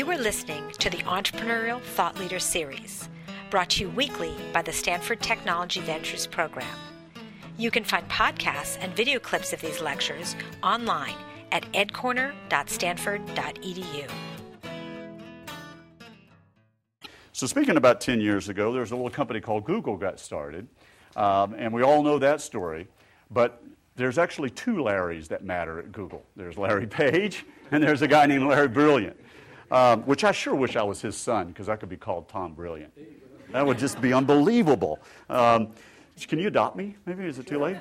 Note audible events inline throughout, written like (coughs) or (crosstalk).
You are listening to the Entrepreneurial Thought Leader Series, brought to you weekly by the Stanford Technology Ventures Program. You can find podcasts and video clips of these lectures online at edcorner.stanford.edu. So, speaking about 10 years ago, there was a little company called Google got started, um, and we all know that story. But there's actually two Larrys that matter at Google. There's Larry (laughs) Page, and there's a guy named Larry Brilliant, um, which I sure wish I was his son because I could be called Tom Brilliant. That would just be unbelievable. Um, can you adopt me? Maybe is it too late?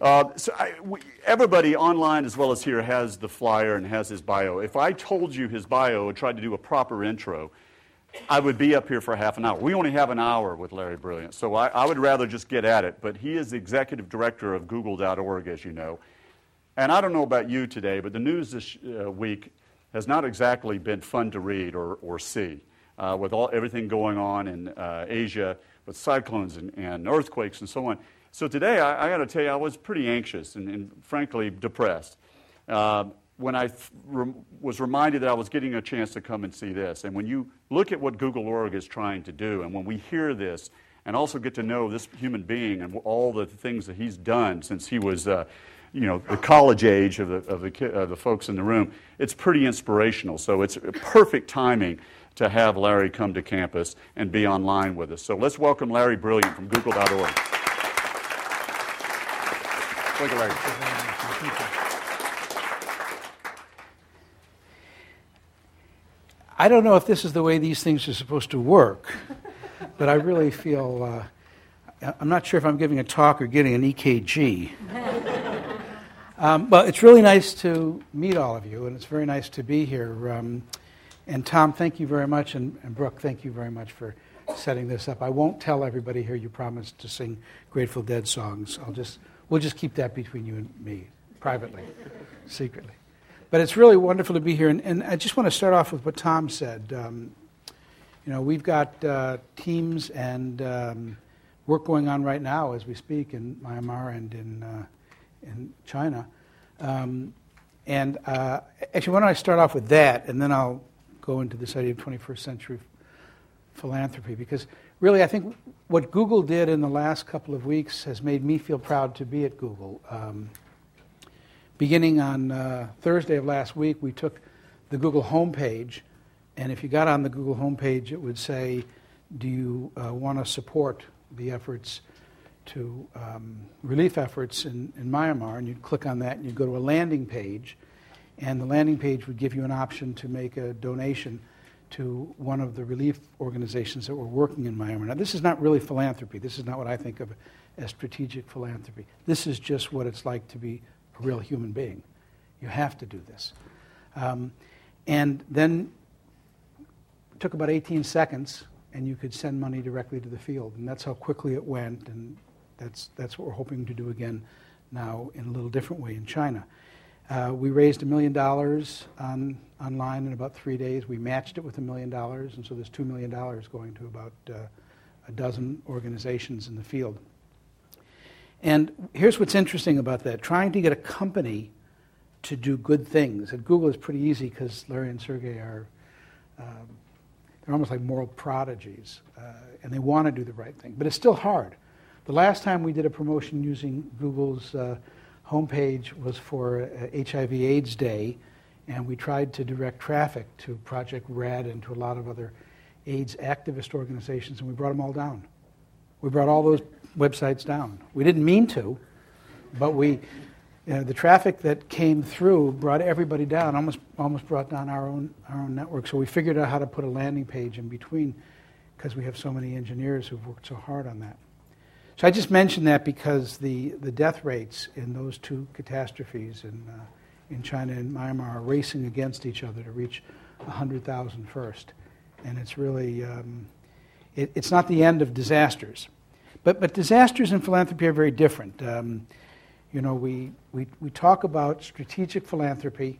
Uh, so I, we, everybody online as well as here has the flyer and has his bio. If I told you his bio and tried to do a proper intro, I would be up here for half an hour. We only have an hour with Larry Brilliant, so I, I would rather just get at it. But he is the executive director of Google.org, as you know. And I don't know about you today, but the news this uh, week has not exactly been fun to read or, or see. Uh, with all, everything going on in uh, Asia with cyclones and, and, earthquakes and so on. So today, I, I got to tell you, I was pretty anxious and, and frankly depressed. Uh, when I re- was reminded that I was getting a chance to come and see this. And when you look at what Google Org is trying to do, and when we hear this, and also get to know this human being and all the things that he's done since he was, uh, you know, the college age of the, of the, uh, the folks in the room, it's pretty inspirational. So it's perfect timing to have Larry come to campus and be online with us. So let's welcome Larry Brilliant from Google.org. Thank you, Larry. I don't know if this is the way these things are supposed to work, but I really feel uh, I'm not sure if I'm giving a talk or getting an EKG. Um, well, it's really nice to meet all of you, and it's very nice to be here. Um, and Tom, thank you very much, and, and Brooke, thank you very much for setting this up. I won't tell everybody here you promised to sing Grateful Dead songs. I'll just we'll just keep that between you and me, privately, (laughs) secretly. But it's really wonderful to be here. And, and I just want to start off with what Tom said. Um, you know, we've got uh, teams and um, work going on right now as we speak in Myanmar and in, uh, in China. Um, and uh, actually, why don't I start off with that, and then I'll go into this idea of 21st century philanthropy. Because really, I think what Google did in the last couple of weeks has made me feel proud to be at Google. Um, beginning on uh, Thursday of last week, we took the Google homepage, and if you got on the Google homepage, it would say, Do you uh, want to support the efforts to um, relief efforts in, in Myanmar? And you'd click on that, and you'd go to a landing page, and the landing page would give you an option to make a donation to one of the relief organizations that were working in Myanmar. Now, this is not really philanthropy. This is not what I think of as strategic philanthropy. This is just what it's like to be a real human being. You have to do this. Um, and then it took about 18 seconds, and you could send money directly to the field. And that's how quickly it went, and that's, that's what we're hoping to do again now in a little different way in China. Uh, we raised a million dollars on, online in about three days. We matched it with a million dollars, and so there's $2 million going to about uh, a dozen organizations in the field. And here's what's interesting about that trying to get a company to do good things. At Google, it's pretty easy because Larry and Sergey are. Um, they're almost like moral prodigies, uh, and they want to do the right thing. But it's still hard. The last time we did a promotion using Google's uh, homepage was for uh, HIV/AIDS Day, and we tried to direct traffic to Project Red and to a lot of other AIDS activist organizations, and we brought them all down. We brought all those websites down. We didn't mean to, but we, you know, the traffic that came through brought everybody down, almost, almost brought down our own, our own network. So we figured out how to put a landing page in between because we have so many engineers who've worked so hard on that. So I just mentioned that because the, the death rates in those two catastrophes in, uh, in China and Myanmar are racing against each other to reach 100,000 first. And it's really, um, it, it's not the end of disasters. But, but disasters and philanthropy are very different. Um, you know, we, we, we talk about strategic philanthropy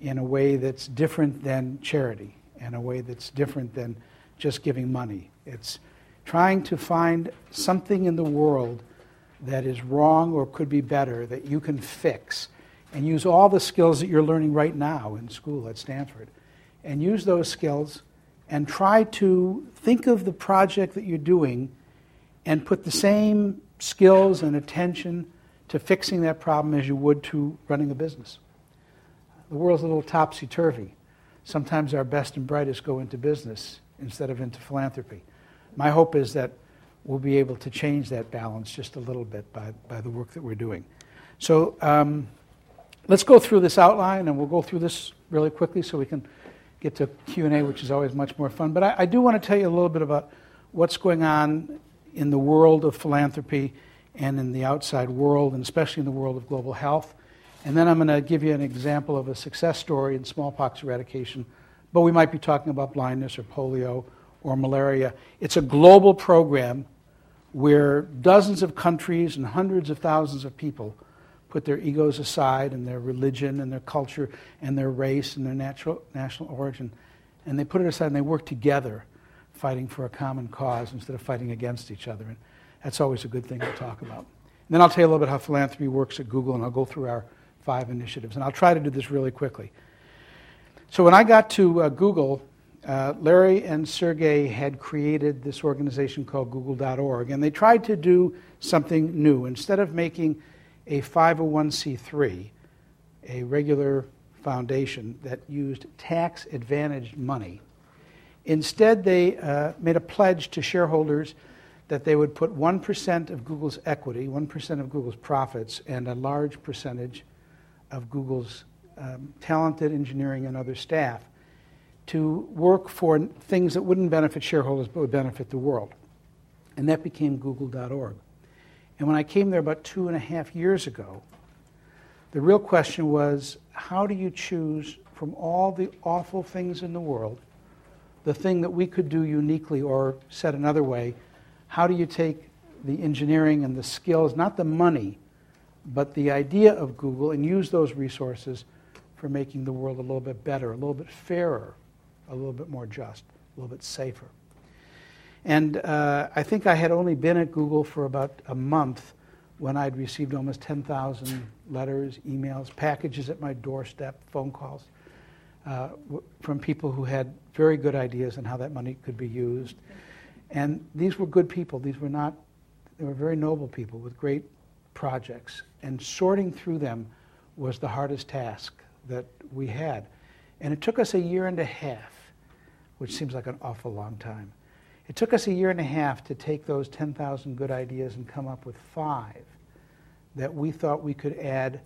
in a way that's different than charity, in a way that's different than just giving money. It's trying to find something in the world that is wrong or could be better that you can fix and use all the skills that you're learning right now in school at Stanford and use those skills and try to think of the project that you're doing and put the same skills and attention to fixing that problem as you would to running a business. The world's a little topsy turvy. Sometimes our best and brightest go into business instead of into philanthropy. My hope is that we'll be able to change that balance just a little bit by, by the work that we're doing. So um, let's go through this outline, and we'll go through this really quickly so we can get to Q&A, which is always much more fun. But I, I do want to tell you a little bit about what's going on in the world of philanthropy and in the outside world, and especially in the world of global health. And then I'm going to give you an example of a success story in smallpox eradication, but we might be talking about blindness or polio or malaria. It's a global program where dozens of countries and hundreds of thousands of people put their egos aside and their religion and their culture and their race and their natural, national origin, and they put it aside and they work together fighting for a common cause instead of fighting against each other. And that's always a good thing to talk about. And then I'll tell you a little bit how philanthropy works at Google, and I'll go through our five initiatives. And I'll try to do this really quickly. So when I got to uh, Google, uh, Larry and Sergey had created this organization called Google.org, and they tried to do something new. Instead of making a 501c3, a regular foundation that used tax advantaged money, instead they uh, made a pledge to shareholders that they would put 1% of Google's equity, 1% of Google's profits, and a large percentage of Google's um, talented engineering and other staff to work for things that wouldn't benefit shareholders but would benefit the world. And that became Google.org. And when I came there about two and a half years ago, the real question was how do you choose from all the awful things in the world the thing that we could do uniquely, or said another way, how do you take the engineering and the skills, not the money, but the idea of Google, and use those resources for making the world a little bit better, a little bit fairer, a little bit more just, a little bit safer. And uh, I think I had only been at Google for about a month when I'd received almost 10,000 letters, emails, packages at my doorstep, phone calls uh, w- from people who had very good ideas on how that money could be used. And these were good people. These were not, they were very noble people with great projects. And sorting through them was the hardest task that we had. And it took us a year and a half which seems like an awful long time. It took us a year and a half to take those 10,000 good ideas and come up with five that we thought we could add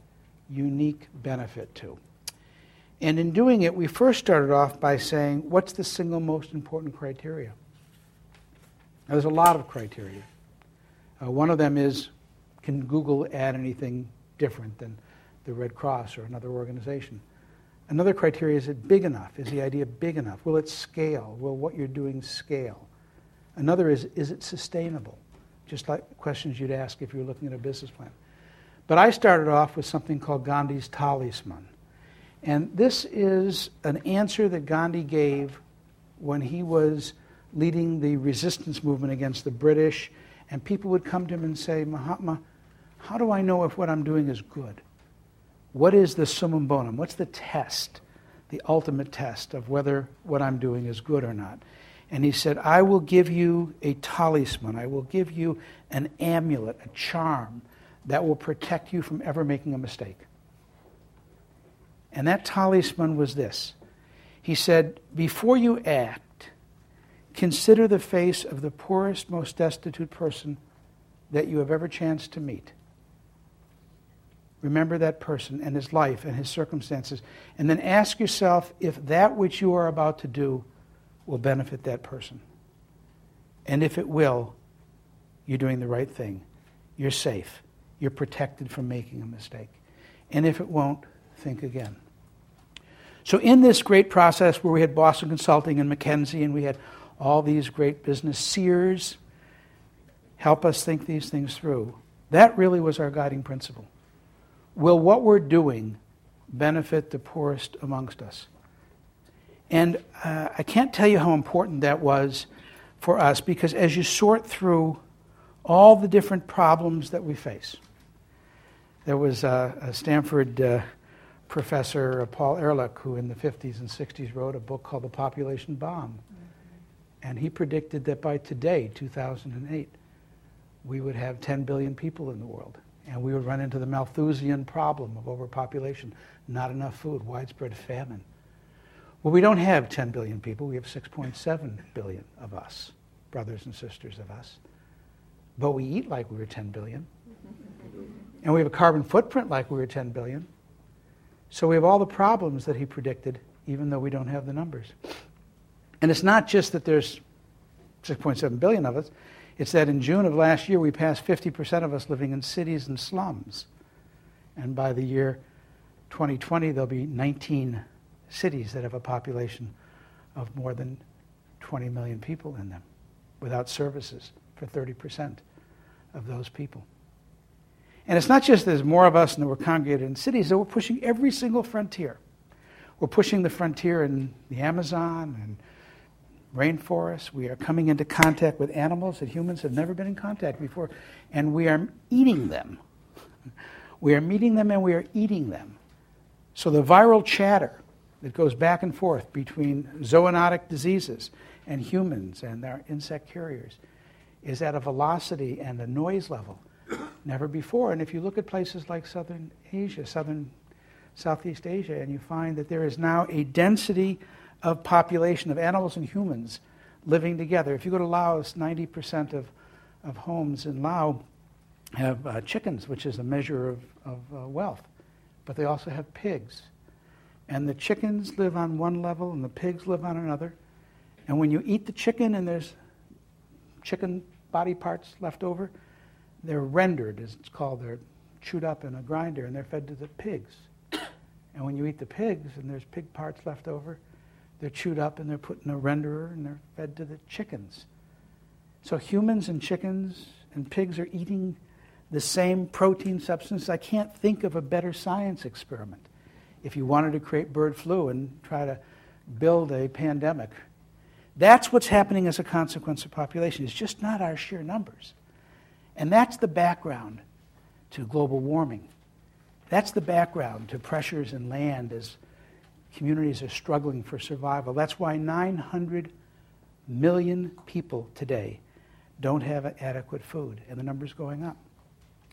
unique benefit to. And in doing it, we first started off by saying, what's the single most important criteria? Now, there's a lot of criteria. Uh, one of them is can Google add anything different than the Red Cross or another organization? Another criteria is it big enough? Is the idea big enough? Will it scale? Will what you're doing scale? Another is is it sustainable? Just like questions you'd ask if you were looking at a business plan. But I started off with something called Gandhi's talisman. And this is an answer that Gandhi gave when he was leading the resistance movement against the British. And people would come to him and say, Mahatma, how do I know if what I'm doing is good? What is the summum bonum? What's the test, the ultimate test of whether what I'm doing is good or not? And he said, I will give you a talisman. I will give you an amulet, a charm that will protect you from ever making a mistake. And that talisman was this. He said, Before you act, consider the face of the poorest, most destitute person that you have ever chanced to meet. Remember that person and his life and his circumstances. And then ask yourself if that which you are about to do will benefit that person. And if it will, you're doing the right thing. You're safe. You're protected from making a mistake. And if it won't, think again. So, in this great process where we had Boston Consulting and McKinsey, and we had all these great business seers help us think these things through, that really was our guiding principle. Will what we're doing benefit the poorest amongst us? And uh, I can't tell you how important that was for us because as you sort through all the different problems that we face, there was a, a Stanford uh, Professor Paul Ehrlich, who in the 50s and 60s wrote a book called The Population Bomb. And he predicted that by today, 2008, we would have 10 billion people in the world. And we would run into the Malthusian problem of overpopulation, not enough food, widespread famine. Well, we don't have 10 billion people. We have 6.7 billion of us, brothers and sisters of us. But we eat like we were 10 billion. And we have a carbon footprint like we were 10 billion. So we have all the problems that he predicted, even though we don't have the numbers. And it's not just that there's 6.7 billion of us, it's that in June of last year we passed 50% of us living in cities and slums. And by the year 2020, there'll be 19 cities that have a population of more than 20 million people in them without services for 30% of those people. And it's not just there's more of us and that we're congregated in cities, that we're pushing every single frontier. We're pushing the frontier in the Amazon and rainforests. We are coming into contact with animals that humans have never been in contact before, and we are eating them. We are meeting them and we are eating them. So the viral chatter that goes back and forth between zoonotic diseases and humans and our insect carriers is at a velocity and a noise level never before. And if you look at places like Southern Asia, Southern Southeast Asia, and you find that there is now a density of population of animals and humans living together. If you go to Laos, 90% of, of homes in Laos have uh, chickens, which is a measure of, of uh, wealth, but they also have pigs. And the chickens live on one level and the pigs live on another. And when you eat the chicken and there's chicken body parts left over, they're rendered, as it's called. They're chewed up in a grinder and they're fed to the pigs. (coughs) And when you eat the pigs and there's pig parts left over, they're chewed up and they're put in a renderer and they're fed to the chickens. So humans and chickens and pigs are eating the same protein substance. I can't think of a better science experiment. If you wanted to create bird flu and try to build a pandemic, that's what's happening as a consequence of population. It's just not our sheer numbers. And that's the background to global warming. That's the background to pressures in land as communities are struggling for survival. That's why 900 million people today don't have adequate food, and the number's going up.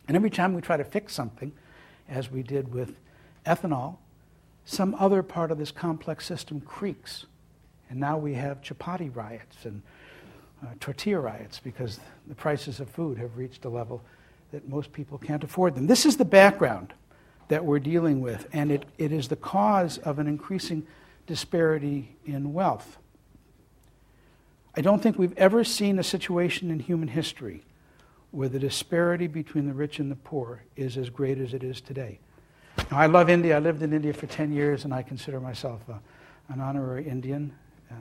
And every time we try to fix something, as we did with ethanol, some other part of this complex system creaks. And now we have chapati riots and uh, tortilla riots because the prices of food have reached a level that most people can't afford them. This is the background that we're dealing with, and it, it is the cause of an increasing disparity in wealth. I don't think we've ever seen a situation in human history where the disparity between the rich and the poor is as great as it is today. Now, I love India. I lived in India for 10 years, and I consider myself a, an honorary Indian. Uh,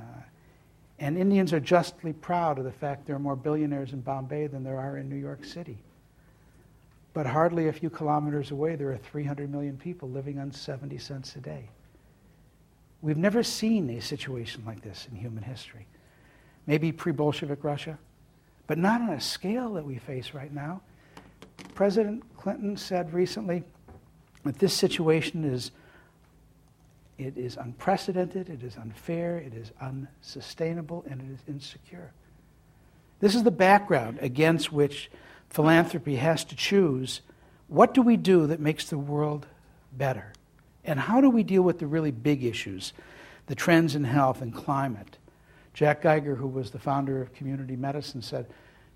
and Indians are justly proud of the fact there are more billionaires in Bombay than there are in New York City. But hardly a few kilometers away, there are 300 million people living on 70 cents a day. We've never seen a situation like this in human history. Maybe pre Bolshevik Russia, but not on a scale that we face right now. President Clinton said recently that this situation is it is unprecedented, it is unfair, it is unsustainable, and it is insecure. This is the background against which philanthropy has to choose what do we do that makes the world better? And how do we deal with the really big issues, the trends in health and climate? Jack Geiger, who was the founder of community medicine, said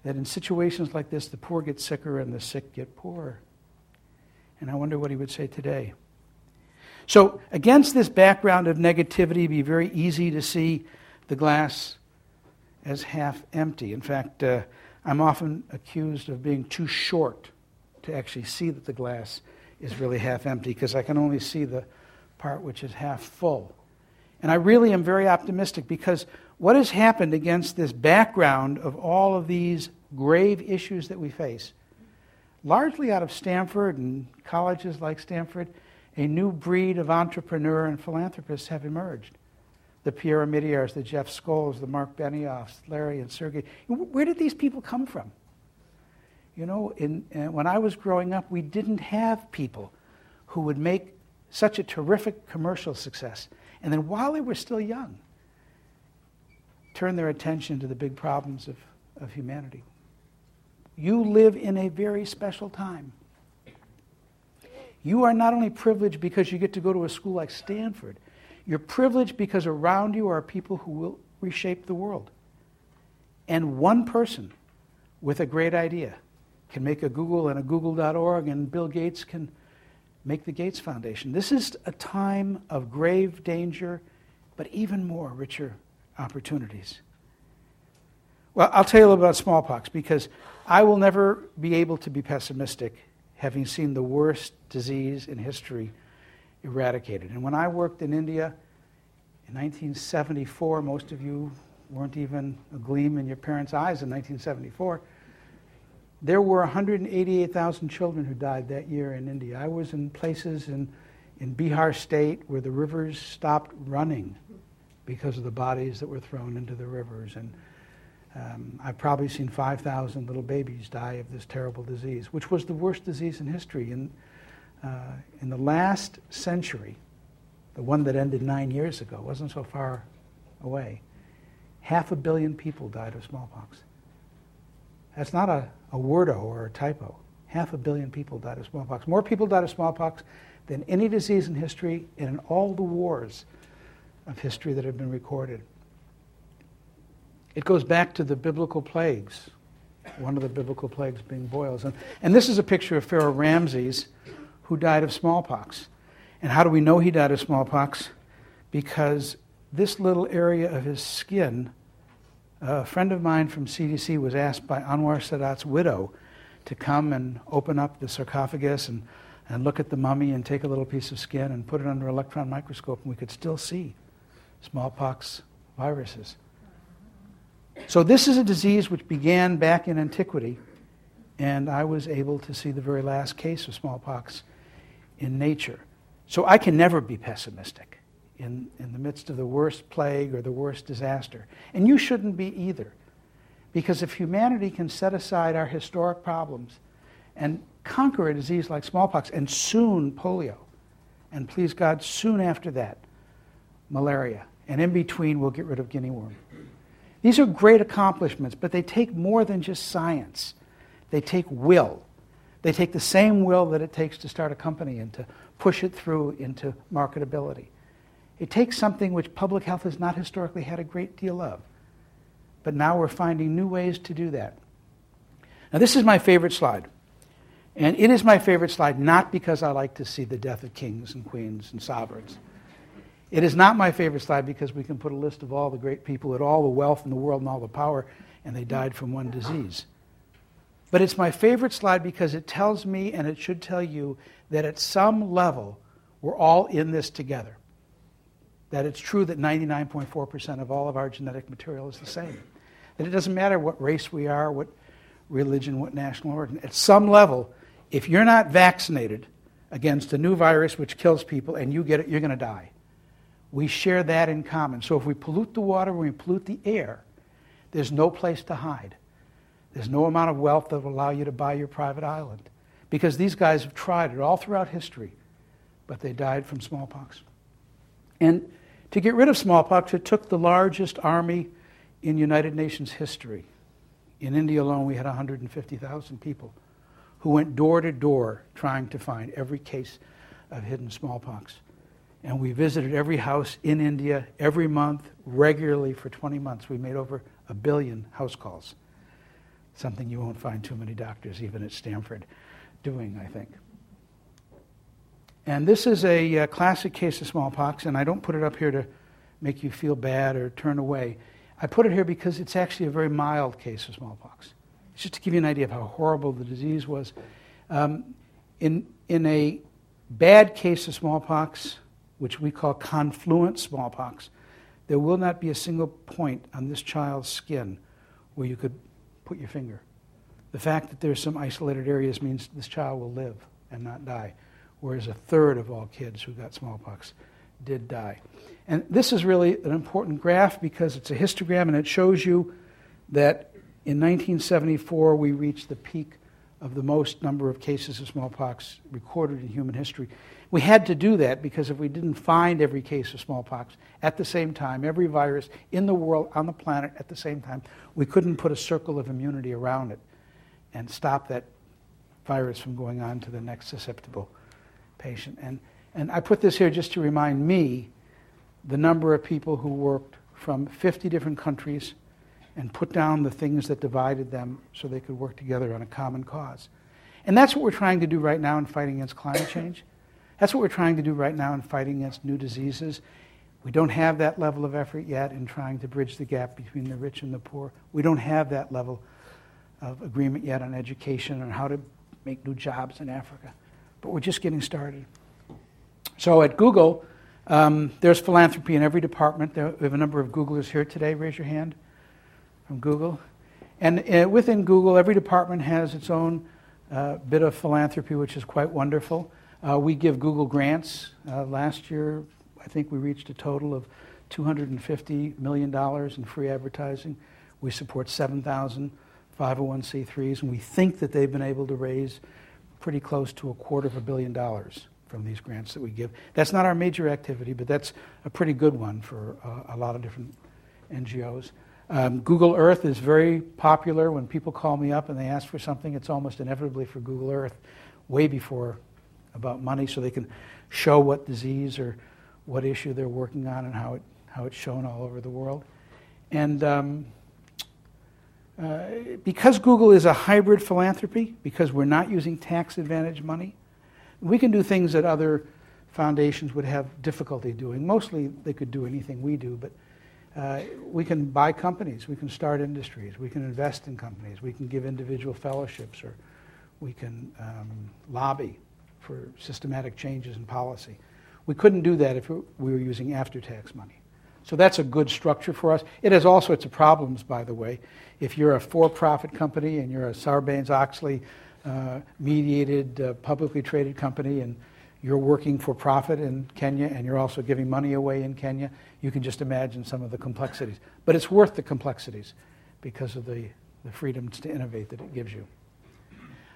that in situations like this, the poor get sicker and the sick get poorer. And I wonder what he would say today. So, against this background of negativity, it'd be very easy to see the glass as half empty. In fact, uh, I'm often accused of being too short to actually see that the glass is really half empty because I can only see the part which is half full. And I really am very optimistic because what has happened against this background of all of these grave issues that we face, largely out of Stanford and colleges like Stanford, a new breed of entrepreneur and philanthropists have emerged. The Pierre Omidyars, the Jeff Skolls, the Mark Benioffs, Larry and Sergey. Where did these people come from? You know, in, uh, when I was growing up, we didn't have people who would make such a terrific commercial success. And then while they were still young, turn their attention to the big problems of, of humanity. You live in a very special time. You are not only privileged because you get to go to a school like Stanford, you're privileged because around you are people who will reshape the world. And one person with a great idea can make a Google and a Google.org, and Bill Gates can make the Gates Foundation. This is a time of grave danger, but even more richer opportunities. Well, I'll tell you a little about smallpox because I will never be able to be pessimistic having seen the worst disease in history eradicated. And when I worked in India in 1974, most of you weren't even a gleam in your parents' eyes in 1974. There were 188,000 children who died that year in India. I was in places in, in Bihar state where the rivers stopped running because of the bodies that were thrown into the rivers. And um, I've probably seen 5,000 little babies die of this terrible disease, which was the worst disease in history. In, uh, in the last century, the one that ended nine years ago, wasn't so far away, half a billion people died of smallpox. That's not a, a wordo or a typo. Half a billion people died of smallpox. More people died of smallpox than any disease in history and in all the wars of history that have been recorded. It goes back to the biblical plagues, one of the biblical plagues being boils. And, and this is a picture of Pharaoh Ramses who died of smallpox. And how do we know he died of smallpox? Because this little area of his skin, a friend of mine from CDC was asked by Anwar Sadat's widow to come and open up the sarcophagus and, and look at the mummy and take a little piece of skin and put it under electron microscope, and we could still see smallpox viruses. So, this is a disease which began back in antiquity, and I was able to see the very last case of smallpox in nature. So, I can never be pessimistic in, in the midst of the worst plague or the worst disaster. And you shouldn't be either. Because if humanity can set aside our historic problems and conquer a disease like smallpox and soon polio, and please God, soon after that, malaria, and in between, we'll get rid of guinea worm. These are great accomplishments, but they take more than just science. They take will. They take the same will that it takes to start a company and to push it through into marketability. It takes something which public health has not historically had a great deal of. But now we're finding new ways to do that. Now, this is my favorite slide. And it is my favorite slide not because I like to see the death of kings and queens and sovereigns. It is not my favorite slide because we can put a list of all the great people with all the wealth in the world and all the power, and they died from one disease. But it's my favorite slide because it tells me, and it should tell you, that at some level, we're all in this together. That it's true that 99.4% of all of our genetic material is the same. That it doesn't matter what race we are, what religion, what national origin. At some level, if you're not vaccinated against a new virus which kills people and you get it, you're going to die we share that in common. So if we pollute the water, we pollute the air, there's no place to hide. There's no amount of wealth that will allow you to buy your private island. Because these guys have tried it all throughout history, but they died from smallpox. And to get rid of smallpox, it took the largest army in United Nations history. In India alone, we had 150,000 people who went door to door trying to find every case of hidden smallpox. And we visited every house in India every month, regularly for 20 months. We made over a billion house calls. Something you won't find too many doctors, even at Stanford, doing, I think. And this is a uh, classic case of smallpox, and I don't put it up here to make you feel bad or turn away. I put it here because it's actually a very mild case of smallpox. It's just to give you an idea of how horrible the disease was. Um, in, in a bad case of smallpox, which we call confluent smallpox, there will not be a single point on this child's skin where you could put your finger. The fact that there's some isolated areas means this child will live and not die, whereas a third of all kids who got smallpox did die. And this is really an important graph because it's a histogram and it shows you that in 1974 we reached the peak of the most number of cases of smallpox recorded in human history. We had to do that because if we didn't find every case of smallpox at the same time, every virus in the world, on the planet at the same time, we couldn't put a circle of immunity around it and stop that virus from going on to the next susceptible patient. And, and I put this here just to remind me the number of people who worked from 50 different countries and put down the things that divided them so they could work together on a common cause. And that's what we're trying to do right now in fighting against climate change. That's what we're trying to do right now in fighting against new diseases. We don't have that level of effort yet in trying to bridge the gap between the rich and the poor. We don't have that level of agreement yet on education and how to make new jobs in Africa. But we're just getting started. So at Google, um, there's philanthropy in every department. There, we have a number of Googlers here today. Raise your hand from Google. And uh, within Google, every department has its own uh, bit of philanthropy, which is quite wonderful. Uh, we give Google grants. Uh, last year, I think we reached a total of $250 million in free advertising. We support 7,000 501c3s, and we think that they've been able to raise pretty close to a quarter of a billion dollars from these grants that we give. That's not our major activity, but that's a pretty good one for uh, a lot of different NGOs. Um, Google Earth is very popular. When people call me up and they ask for something, it's almost inevitably for Google Earth, way before about money, so they can show what disease or what issue they're working on and how, it, how it's shown all over the world. And um, uh, because Google is a hybrid philanthropy, because we're not using tax advantage money, we can do things that other foundations would have difficulty doing. Mostly they could do anything we do, but uh, we can buy companies, we can start industries, we can invest in companies, we can give individual fellowships, or we can um, lobby for systematic changes in policy. We couldn't do that if we were using after tax money. So that's a good structure for us. It has all sorts of problems, by the way. If you're a for profit company and you're a Sarbanes Oxley uh, mediated, uh, publicly traded company, and you're working for profit in Kenya and you're also giving money away in Kenya, you can just imagine some of the complexities. But it's worth the complexities because of the, the freedoms to innovate that it gives you.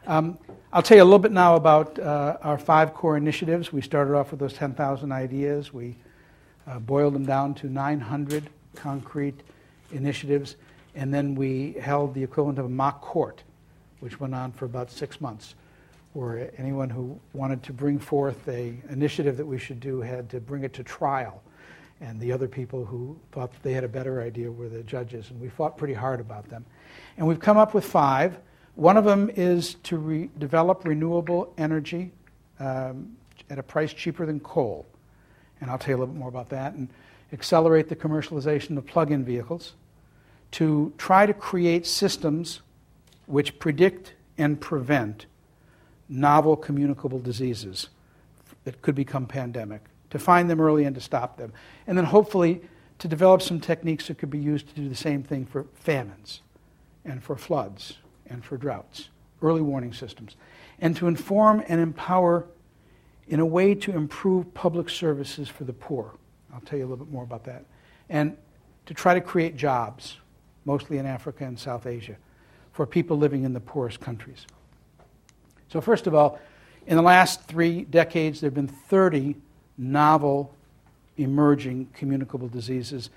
Um, I'll tell you a little bit now about uh, our five core initiatives. We started off with those 10,000 ideas. We uh, boiled them down to 900 concrete initiatives, and then we held the equivalent of a mock court, which went on for about six months, where anyone who wanted to bring forth a initiative that we should do had to bring it to trial. And the other people who thought they had a better idea were the judges, and we fought pretty hard about them. And we've come up with five. One of them is to re- develop renewable energy um, at a price cheaper than coal and I'll tell you a little bit more about that, and accelerate the commercialization of plug in vehicles, to try to create systems which predict and prevent novel communicable diseases that could become pandemic, to find them early and to stop them, and then hopefully to develop some techniques that could be used to do the same thing for famines and for floods and for droughts, early warning systems, and to inform and empower in a way to improve public services for the poor. I'll tell you a little bit more about that. And to try to create jobs, mostly in Africa and South Asia, for people living in the poorest countries. So, first of all, in the last three decades, there have been 30 novel emerging communicable diseases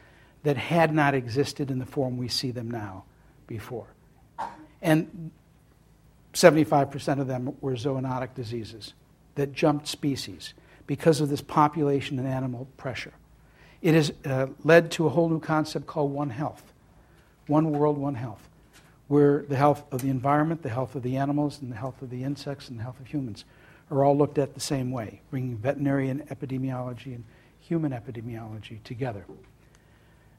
that had not existed in the form we see them now before. And 75% of them were zoonotic diseases that jumped species because of this population and animal pressure. It has uh, led to a whole new concept called One Health One World, One Health, where the health of the environment, the health of the animals, and the health of the insects, and the health of humans are all looked at the same way, bringing veterinarian epidemiology and human epidemiology together.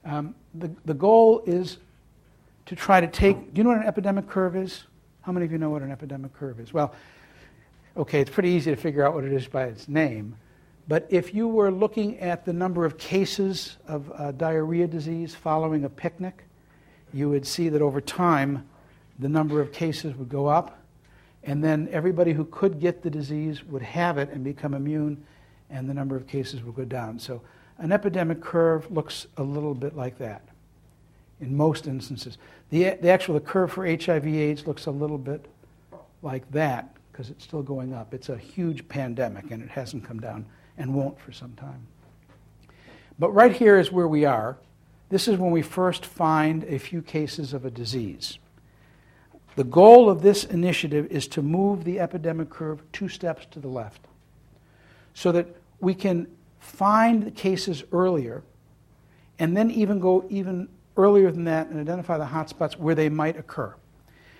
Um, the, the goal is to try to take. Do you know what an epidemic curve is? How many of you know what an epidemic curve is? Well, Okay, it's pretty easy to figure out what it is by its name. But if you were looking at the number of cases of uh, diarrhea disease following a picnic, you would see that over time the number of cases would go up, and then everybody who could get the disease would have it and become immune, and the number of cases would go down. So an epidemic curve looks a little bit like that in most instances. The, the actual the curve for HIV/AIDS looks a little bit like that because it's still going up. It's a huge pandemic and it hasn't come down and won't for some time. But right here is where we are. This is when we first find a few cases of a disease. The goal of this initiative is to move the epidemic curve two steps to the left so that we can find the cases earlier and then even go even earlier than that and identify the hotspots where they might occur.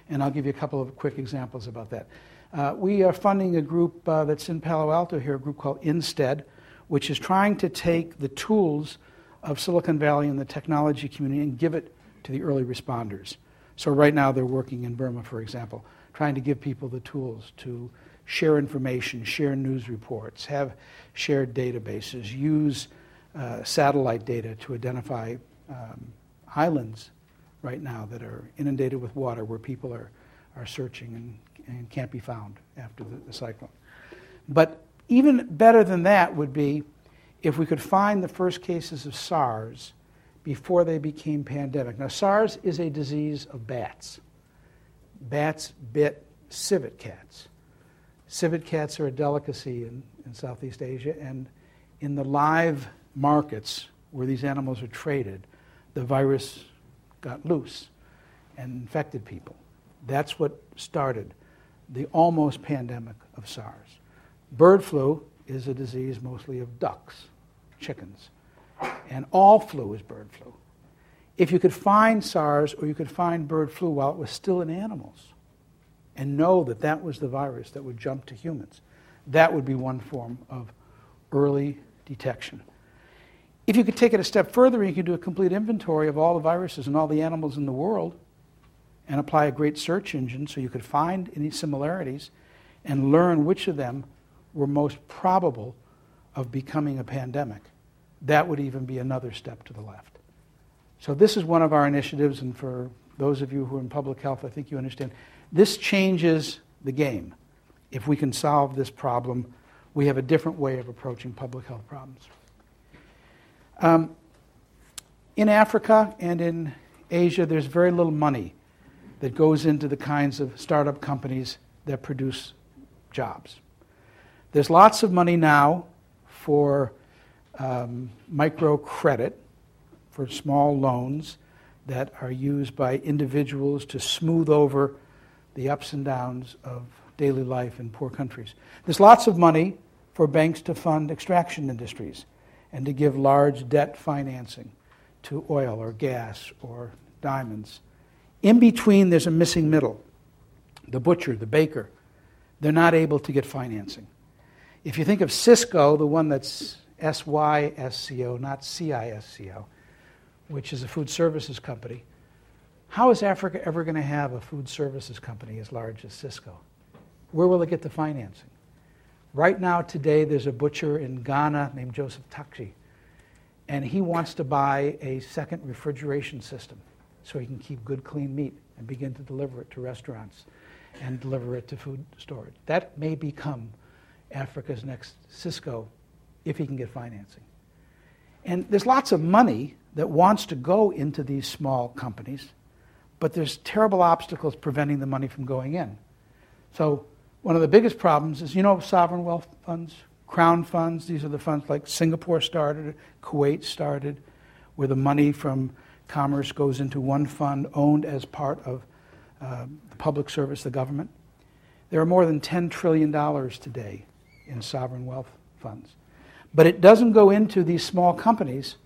And I'll give you a couple of quick examples about that. Uh, we are funding a group uh, that's in Palo Alto here, a group called InSTEDD, which is trying to take the tools of Silicon Valley and the technology community and give it to the early responders. So, right now, they're working in Burma, for example, trying to give people the tools to share information, share news reports, have shared databases, use uh, satellite data to identify um, islands right now that are inundated with water where people are, are searching and, and can't be found after the, the cyclone. But even better than that would be if we could find the first cases of SARS before they became pandemic. Now, SARS is a disease of bats. Bats bit civet cats. Civet cats are a delicacy in, in Southeast Asia, and in the live markets where these animals are traded, the virus got loose and infected people. That's what started the almost pandemic of SARS. Bird flu is a disease mostly of ducks, chickens, and all flu is bird flu. If you could find SARS or you could find bird flu while it was still in animals and know that that was the virus that would jump to humans, that would be one form of early detection. If you could take it a step further you could do a complete inventory of all the viruses and all the animals in the world and apply a great search engine so you could find any similarities and learn which of them were most probable of becoming a pandemic, that would even be another step to the left. So, this is one of our initiatives, and for those of you who are in public health, I think you understand. This changes the game. If we can solve this problem, we have a different way of approaching public health problems. Um, in Africa and in Asia, there's very little money that goes into the kinds of startup companies that produce jobs. There's lots of money now for um, microcredit, for small loans that are used by individuals to smooth over the ups and downs of daily life in poor countries. There's lots of money for banks to fund extraction industries and to give large debt financing to oil or gas or diamonds. In between, there's a missing middle the butcher, the baker. They're not able to get financing. If you think of Cisco, the one that's S Y S C O, not C I S C O, which is a food services company, how is Africa ever going to have a food services company as large as Cisco? Where will it get the financing? Right now, today, there's a butcher in Ghana named Joseph Takshi, and he wants to buy a second refrigeration system so he can keep good, clean meat and begin to deliver it to restaurants and deliver it to food storage. That may become Africa's next Cisco if he can get financing. And there's lots of money that wants to go into these small companies, but there's terrible obstacles preventing the money from going in. So, one of the biggest problems is you know, sovereign wealth funds, crown funds, these are the funds like Singapore started, Kuwait started, where the money from commerce goes into one fund owned as part of uh, the public service, the government. There are more than $10 trillion today in sovereign wealth funds. But it doesn't go into these small companies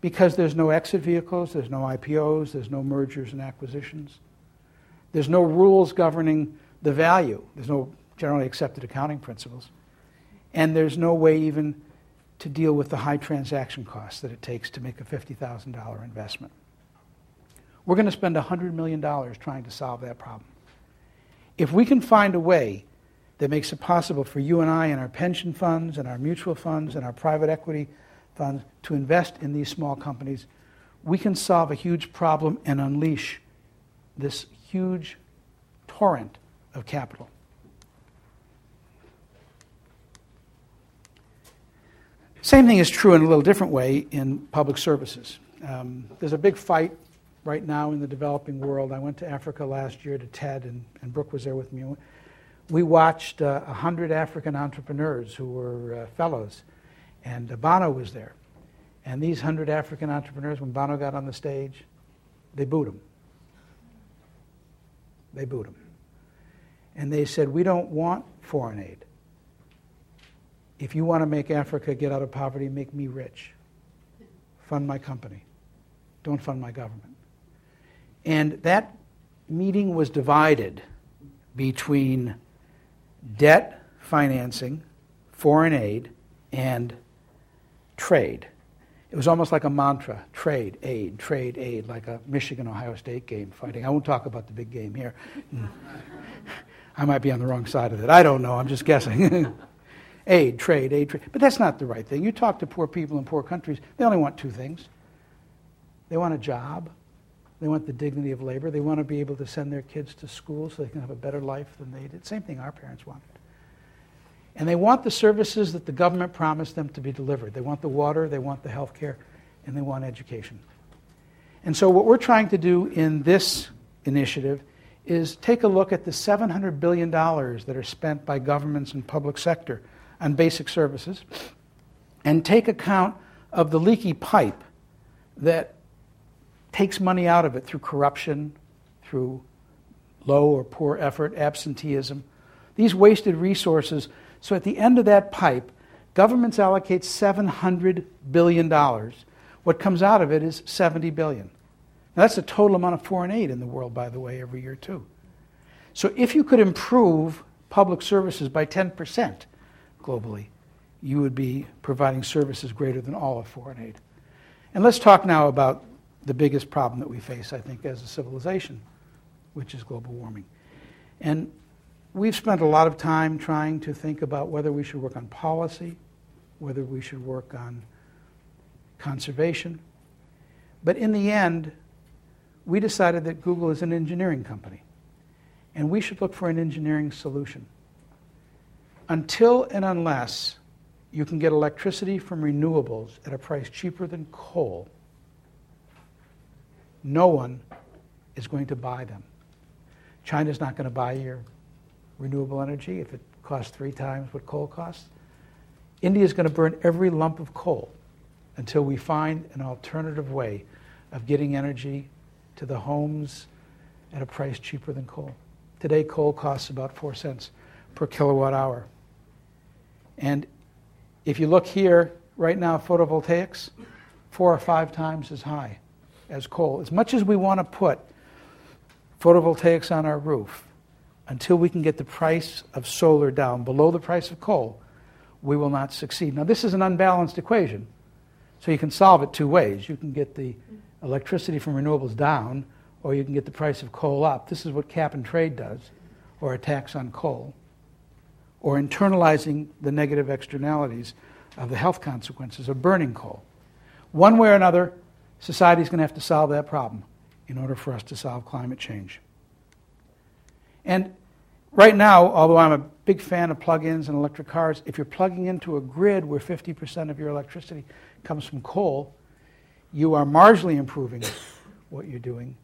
because there's no exit vehicles, there's no IPOs, there's no mergers and acquisitions. There's no rules governing the value. There's no generally accepted accounting principles. And there's no way even to deal with the high transaction costs that it takes to make a $50,000 investment. We're going to spend $100 million trying to solve that problem. If we can find a way that makes it possible for you and I and our pension funds and our mutual funds and our private equity funds to invest in these small companies, we can solve a huge problem and unleash this huge torrent of capital. Same thing is true in a little different way in public services. Um, there's a big fight right now in the developing world. I went to Africa last year to TED, and, and Brooke was there with me we watched uh, 100 African entrepreneurs who were uh, fellows, and uh, Bono was there. And these 100 African entrepreneurs, when Bono got on the stage, they booed him. They booed him. And they said, We don't want foreign aid. If you want to make Africa get out of poverty, make me rich. Fund my company. Don't fund my government. And that meeting was divided between debt financing, foreign aid, and trade. It was almost like a mantra trade, aid, trade, aid, like a Michigan Ohio State game fighting. I won't talk about the big game here. (laughs) I might be on the wrong side of it. I don't know. I'm just guessing. (laughs) aid, trade, aid, trade. But that's not the right thing. You talk to poor people in poor countries, they only want two things they want a job, they want the dignity of labor, they want to be able to send their kids to school so they can have a better life than they did. Same thing our parents wanted. And they want the services that the government promised them to be delivered. They want the water, they want the health care, and they want education. And so, what we're trying to do in this initiative is take a look at the $700 billion that are spent by governments and public sector on basic services and take account of the leaky pipe that takes money out of it through corruption, through low or poor effort, absenteeism. These wasted resources. So at the end of that pipe, governments allocate $700 billion. What comes out of it is 70 billion. Now, that's the total amount of foreign aid in the world, by the way, every year, too. So if you could improve public services by 10%, globally, you would be providing services greater than all of foreign aid. And let's talk now about the biggest problem that we face, I think, as a civilization, which is global warming. And we've spent a lot of time trying to think about whether we should work on policy, whether we should work on conservation. But in the end, we decided that Google is an engineering company, and we should look for an engineering solution until and unless you can get electricity from renewables at a price cheaper than coal, no one is going to buy them. China's not going to buy your renewable energy if it costs three times what coal costs. India is going to burn every lump of coal until we find an alternative way of getting energy to the homes at a price cheaper than coal. Today, coal costs about four cents per kilowatt hour. And if you look here, right now, photovoltaics, four or five times as high as coal. As much as we want to put photovoltaics on our roof, until we can get the price of solar down below the price of coal, we will not succeed. Now, this is an unbalanced equation, so you can solve it two ways. You can get the electricity from renewables down, or you can get the price of coal up. This is what cap and trade does, or a tax on coal or internalizing the negative externalities of the health consequences of burning coal. One way or another, society is going to have to solve that problem in order for us to solve climate change. And right now, although I'm a big fan of plug ins and electric cars, if you're plugging into a grid where 50% of your electricity comes from coal, you are marginally improving what you're doing.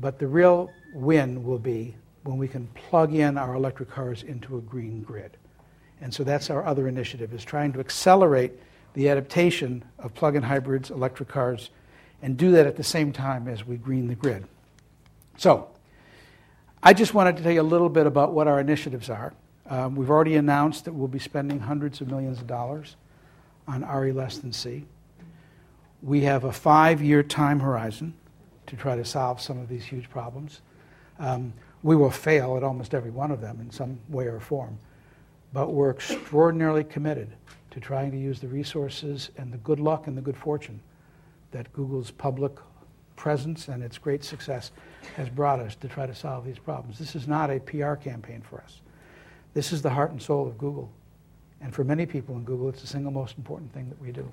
But the real win will be when we can plug in our electric cars into a green grid. And so that's our other initiative, is trying to accelerate the adaptation of plug-in hybrids, electric cars, and do that at the same time as we green the grid. So I just wanted to tell you a little bit about what our initiatives are. Um, we've already announced that we'll be spending hundreds of millions of dollars on RE less than C. We have a five-year time horizon to try to solve some of these huge problems. Um, we will fail at almost every one of them in some way or form. But we're extraordinarily committed to trying to use the resources and the good luck and the good fortune that Google's public presence and its great success has brought us to try to solve these problems. This is not a PR campaign for us. This is the heart and soul of Google. And for many people in Google, it's the single most important thing that we do.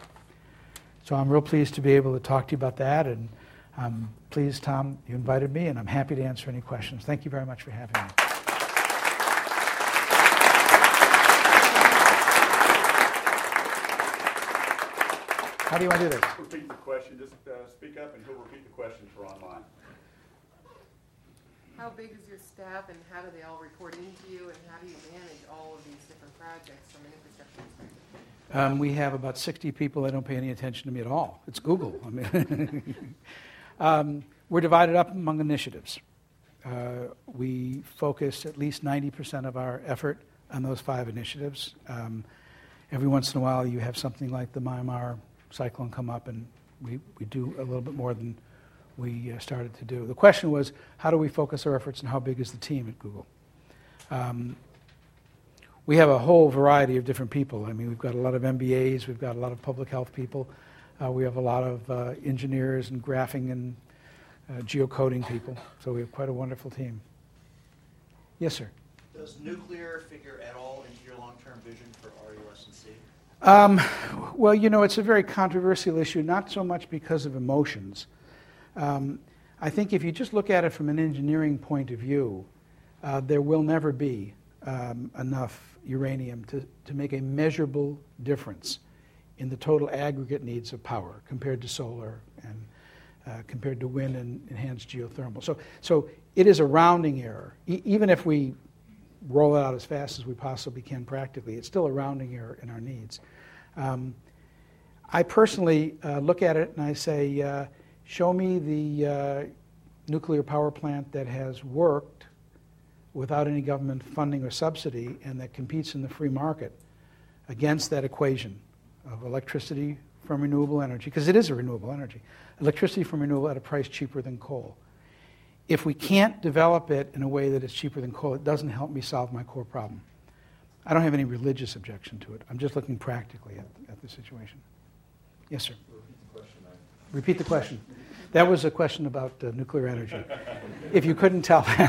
So I'm real pleased to be able to talk to you about that and um, please, Tom, you invited me, and I'm happy to answer any questions. Thank you very much for having me. How do you want to do this? Repeat the question. Just uh, speak up, and he'll repeat the question for online. How big is your staff and how do they all report into you and how do you manage all of these different projects from an infrastructure perspective? Um, we have about 60 people that don't pay any attention to me at all. It's Google. I mean, (laughs) um, we're divided up among initiatives. Uh, we focus at least 90% of our effort on those five initiatives. Um, every once in a while, you have something like the Myanmar cyclone come up, and we, we do a little bit more than we uh, started to do. The question was, how do we focus our efforts and how big is the team at Google? Um, we have a whole variety of different people. I mean, we've got a lot of MBAs, we've got a lot of public health people, uh, we have a lot of uh, engineers and graphing and uh, geocoding people. So we have quite a wonderful team. Yes, sir. Does nuclear figure at all into your long-term vision for RUS&C? Um, well, you know, it's a very controversial issue, not so much because of emotions. Um, I think if you just look at it from an engineering point of view, uh, there will never be um, enough uranium to, to make a measurable difference in the total aggregate needs of power compared to solar and uh, compared to wind and enhanced geothermal. So, so it is a rounding error. E- even if we roll it out as fast as we possibly can practically, it's still a rounding error in our needs. Um, I personally uh, look at it and I say, uh, show me the uh, nuclear power plant that has worked without any government funding or subsidy and that competes in the free market against that equation of electricity from renewable energy, because it is a renewable energy, electricity from renewable at a price cheaper than coal. If we can't develop it in a way that is cheaper than coal, it doesn't help me solve my core problem. I don't have any religious objection to it. I'm just looking practically at, at the situation. Yes, sir. Repeat the question. That was a question about uh, nuclear energy. if you couldn't tell. (laughs) (laughs) if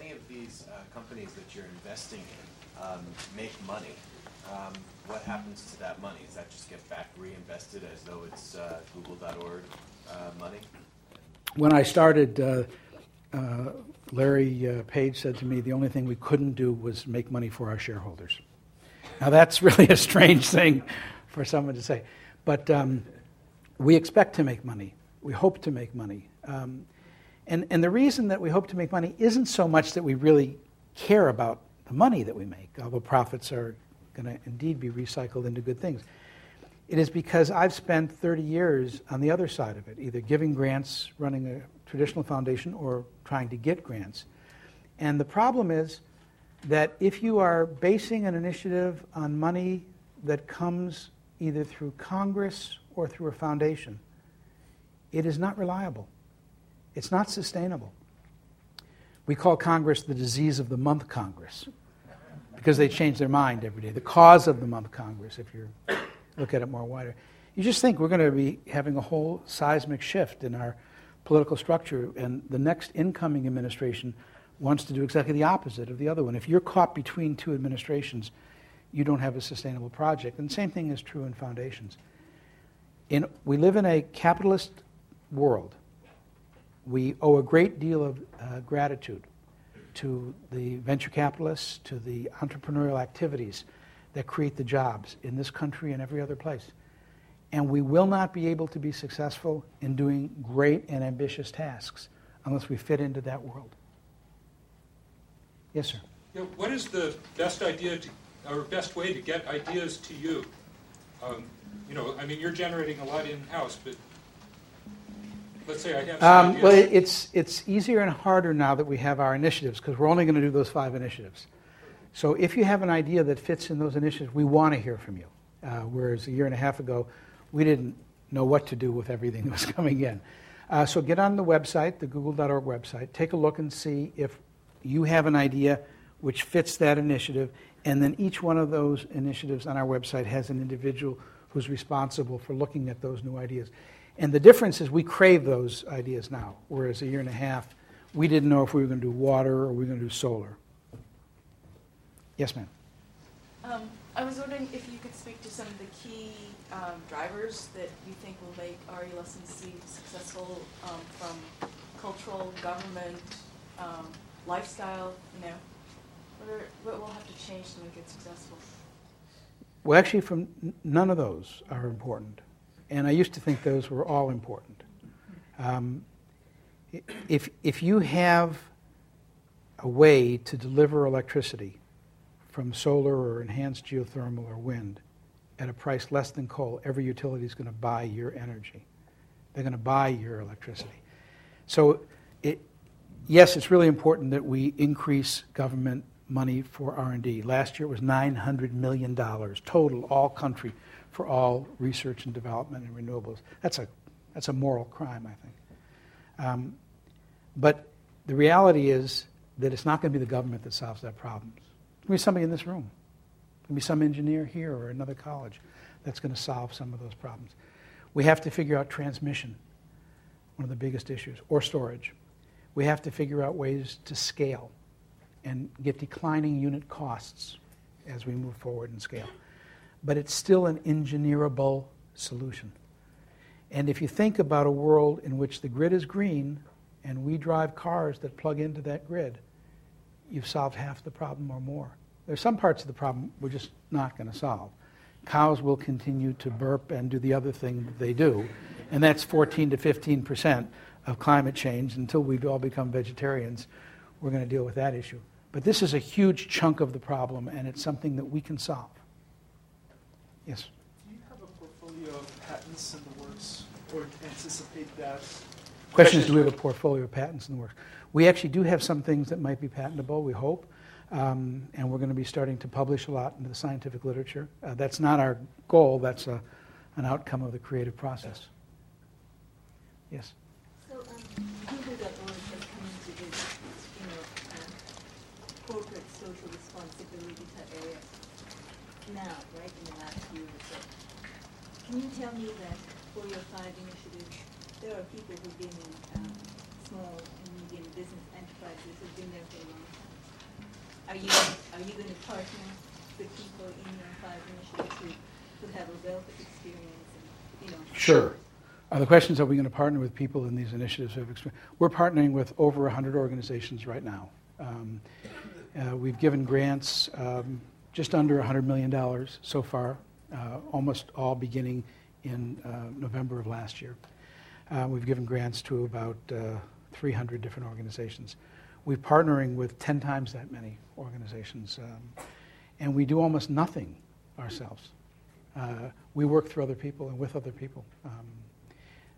any of these uh, companies that you're investing in um, make money, um, what happens to that money? Does that just get back reinvested as though it's uh, Google.org uh, money? When I started, uh, uh, Larry Page said to me the only thing we couldn't do was make money for our shareholders. Now, that's (laughs) really a strange thing for someone to say. But um, we expect to make money. We hope to make money. Um, and, and the reason that we hope to make money isn't so much that we really care about the money that we make, although profits are going to indeed be recycled into good things. It is because I've spent 30 years on the other side of it, either giving grants, running a traditional foundation, or trying to get grants. And the problem is that if you are basing an initiative on money that comes either through Congress or through a foundation, it is not reliable. It's not sustainable. We call Congress the disease of the month Congress because they change their mind every day. The cause of the month Congress, if you look at it more wider. You just think we're going to be having a whole seismic shift in our political structure, and the next incoming administration wants to do exactly the opposite of the other one. If you're caught between two administrations, you don't have a sustainable project. And the same thing is true in foundations. In, we live in a capitalist world. We owe a great deal of uh, gratitude to the venture capitalists, to the entrepreneurial activities that create the jobs in this country and every other place. And we will not be able to be successful in doing great and ambitious tasks unless we fit into that world. Yes, sir. Yeah, what is the best idea to, or best way to get ideas to you? Um, you know, I mean, you're generating a lot in-house, but let's say I have um, Well, it's, it's easier and harder now that we have our initiatives because we're only going to do those five initiatives. So if you have an idea that fits in those initiatives, we want to hear from you. Uh, whereas a year and a half ago, we didn't know what to do with everything (laughs) that was coming in. Uh, so get on the website, the google.org website, take a look and see if you have an idea which fits that initiative, and then each one of those initiatives on our website has an individual who's responsible for looking at those new ideas. And the difference is we crave those ideas now, whereas a year and a half, we didn't know if we were going to do water or we were going to do solar. Yes, ma'am. Um, I was wondering if you could speak to some of the key um, drivers that you think will make RUS&C successful um, from cultural, government, um, lifestyle, you know, what, are, what will have to change to make it successful? Well, actually, from none of those are important, and I used to think those were all important. Um, If, if you have a way to deliver electricity from solar or enhanced geothermal or wind at a price less than coal, every utility is going to buy your energy. They're going to buy your electricity. So, it, yes, it's really important that we increase government money for R&D. Last year it was $900 million total, all country, for all research and development and renewables. That's a, that's a moral crime, I think. Um, but the reality is that it's not going to be the government that solves that problem. Going be somebody in this room. Going be some engineer here or another college that's going to solve some of those problems. We have to figure out transmission, one of the biggest issues, or storage. We have to figure out ways to scale and get declining unit costs as we move forward and scale. But it's still an engineerable solution. And if you think about a world in which the grid is green and we drive cars that plug into that grid, you've solved half the problem or more. There's some parts of the problem we're just not going to solve. Cows will continue to burp and do the other thing that they do, and that's 14 to 15 percent of climate change. Until we all become vegetarians, we're going to deal with that issue. But this is a huge chunk of the problem, and it's something that we can solve. Yes? Do you have a portfolio of patents in the works or anticipate that? Question is, do we have a portfolio of patents in the works? We actually do have some things that might be patentable, we hope. Um, and we're going to be starting to publish a lot into the scientific literature. Uh, that's not our goal, that's a, an outcome of the creative process. Yes? So, um, Google.org has come into this, you know, um, corporate social responsibility type area now, right, in the last year or so. Can you tell me that for your five initiatives, there are people who've been in um, small and medium business enterprises who've been there for a long time? Are you, are you going to partner with people in your five initiatives who, who have a wealth of experience and, you know? Sure. Uh, the question is, are we going to partner with people in these initiatives? Of exp- We're partnering with over 100 organizations right now. Um, uh, we've given grants um, just under $100 million so far, uh, almost all beginning in uh, November of last year. Uh, we've given grants to about uh, 300 different organizations. We're partnering with 10 times that many organizations, um, and we do almost nothing ourselves. Uh, we work through other people and with other people. Um,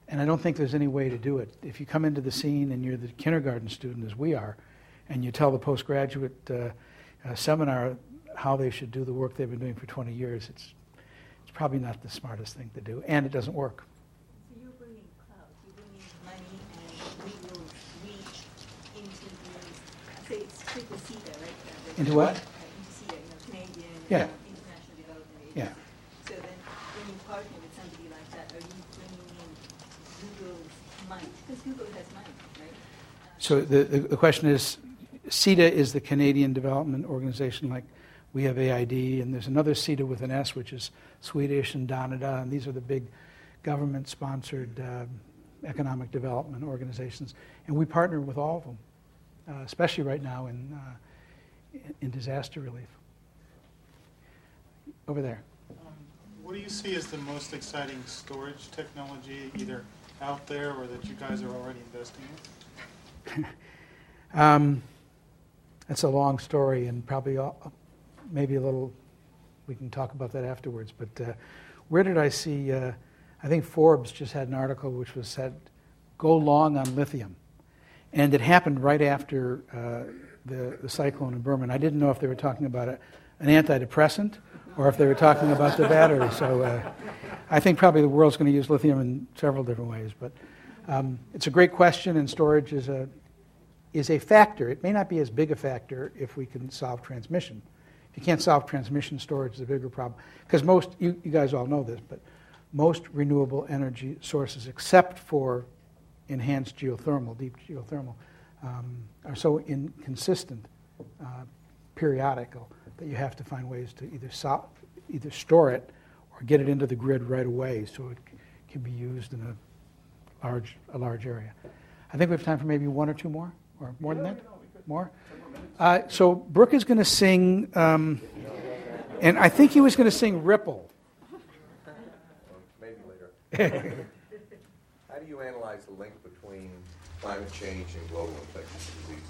and I don't think there's any way to do it. If you come into the scene and you're the kindergarten student, as we are, and you tell the postgraduate uh, uh, seminar how they should do the work they've been doing for 20 years, it's, it's probably not the smartest thing to do, and it doesn't work. So you're bringing clout, you're bringing money, and we will reach into these, say it's triple right? Uh, Into what? uh, Into CIDA, you know, Canadian, Yeah. uh, International Development Agency. Yeah. So then, when you partner with somebody like that, are you bringing in Google's might? Because Google has might, right? So the, the, the question is, CIDA is the Canadian Development Organization, like we have AID, and there's another SIDA with an S, which is Swedish and Danida, and these are the big government-sponsored um, economic development organizations, and we partner with all of them, uh, especially right now in, uh, in- disaster relief. Over there. Um, What do you see as the most exciting storage technology, either out there or that you guys are already investing in? (laughs) Um, that's a long story, and probably all, maybe a little. We can talk about that afterwards. But uh, where did I see? Uh, I think Forbes just had an article which was said, "Go long on lithium," and it happened right after uh, the, the cyclone in Burma. And I didn't know if they were talking about a, an antidepressant or if they were talking about the battery. So uh, I think probably the world's going to use lithium in several different ways. But um, it's a great question, and storage is a is a factor. It may not be as big a factor if we can solve transmission. If you can't solve transmission, storage is a bigger problem. Because most, you, you guys all know this, but most renewable energy sources, except for enhanced geothermal, deep geothermal, um, are so inconsistent, uh, periodical, that you have to find ways to either, sol- either store it or get it into the grid right away so it c- can be used in a large, a large area. I think we have time for maybe one or two more, or more than that? More? Uh, so Brooke is going to sing, um, and I think he was going to sing Ripple. maybe later. (laughs) How do you analyze the link between climate change and global infectious disease?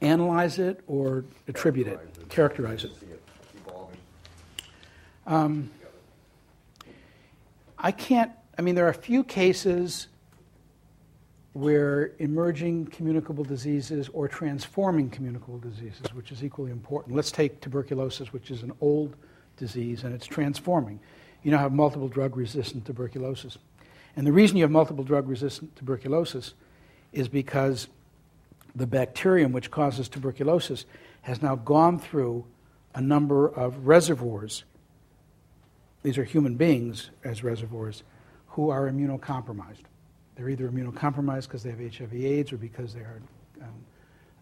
Analyze it or attribute it, characterize it. See it evolving. Um, I can't, I mean, there are a few cases where emerging communicable diseases or transforming communicable diseases, which is equally important. Let's take tuberculosis, which is an old disease and it's transforming. You now have multiple drug resistant tuberculosis. And the reason you have multiple drug resistant tuberculosis is because the bacterium which causes tuberculosis has now gone through a number of reservoirs. These are human beings as reservoirs who are immunocompromised. They're either immunocompromised because they have HIV AIDS or because they are um,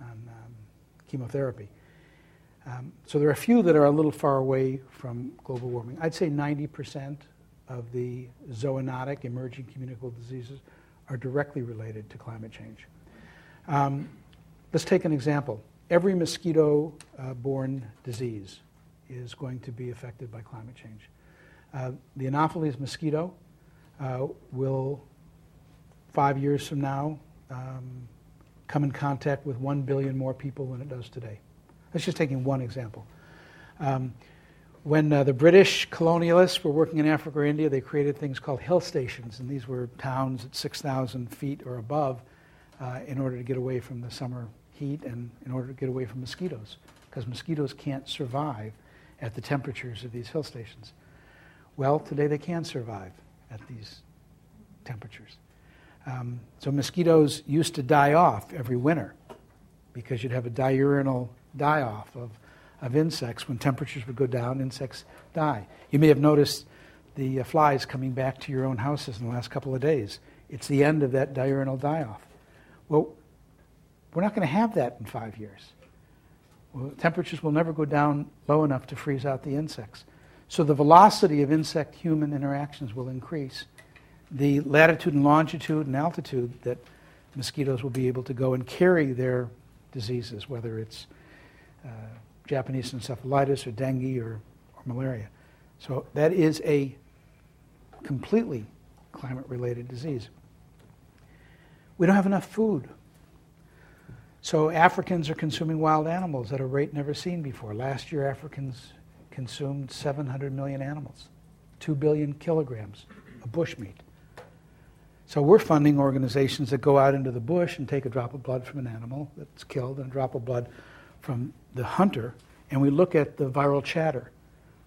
on um, chemotherapy. Um, so there are a few that are a little far away from global warming. I'd say 90% of the zoonotic emerging communicable diseases are directly related to climate change. Um, let's take an example. Every mosquito uh, borne disease is going to be affected by climate change. Uh, the Anopheles mosquito uh, will, five years from now, um, come in contact with one billion more people than it does today. That's just taking one example. Um, when uh, the British colonialists were working in Africa or India, they created things called hill stations, and these were towns at 6,000 feet or above uh, in order to get away from the summer heat and in order to get away from mosquitoes, because mosquitoes can't survive at the temperatures of these hill stations. Well, today they can survive at these temperatures. Um, so mosquitoes used to die off every winter because you'd have a diurnal die off of, of insects. When temperatures would go down, insects die. You may have noticed the uh, flies coming back to your own houses in the last couple of days. It's the end of that diurnal die off. Well, we're not going to have that in five years. Well, temperatures will never go down low enough to freeze out the insects. So the velocity of insect human interactions will increase. The latitude and longitude and altitude that mosquitoes will be able to go and carry their diseases, whether it's uh, Japanese encephalitis or dengue or, or malaria. So that is a completely climate related disease. We don't have enough food. So Africans are consuming wild animals at a rate never seen before. Last year, Africans consumed 700 million animals, 2 billion kilograms of bushmeat. So we're funding organizations that go out into the bush and take a drop of blood from an animal that's killed and a drop of blood from the hunter, and we look at the viral chatter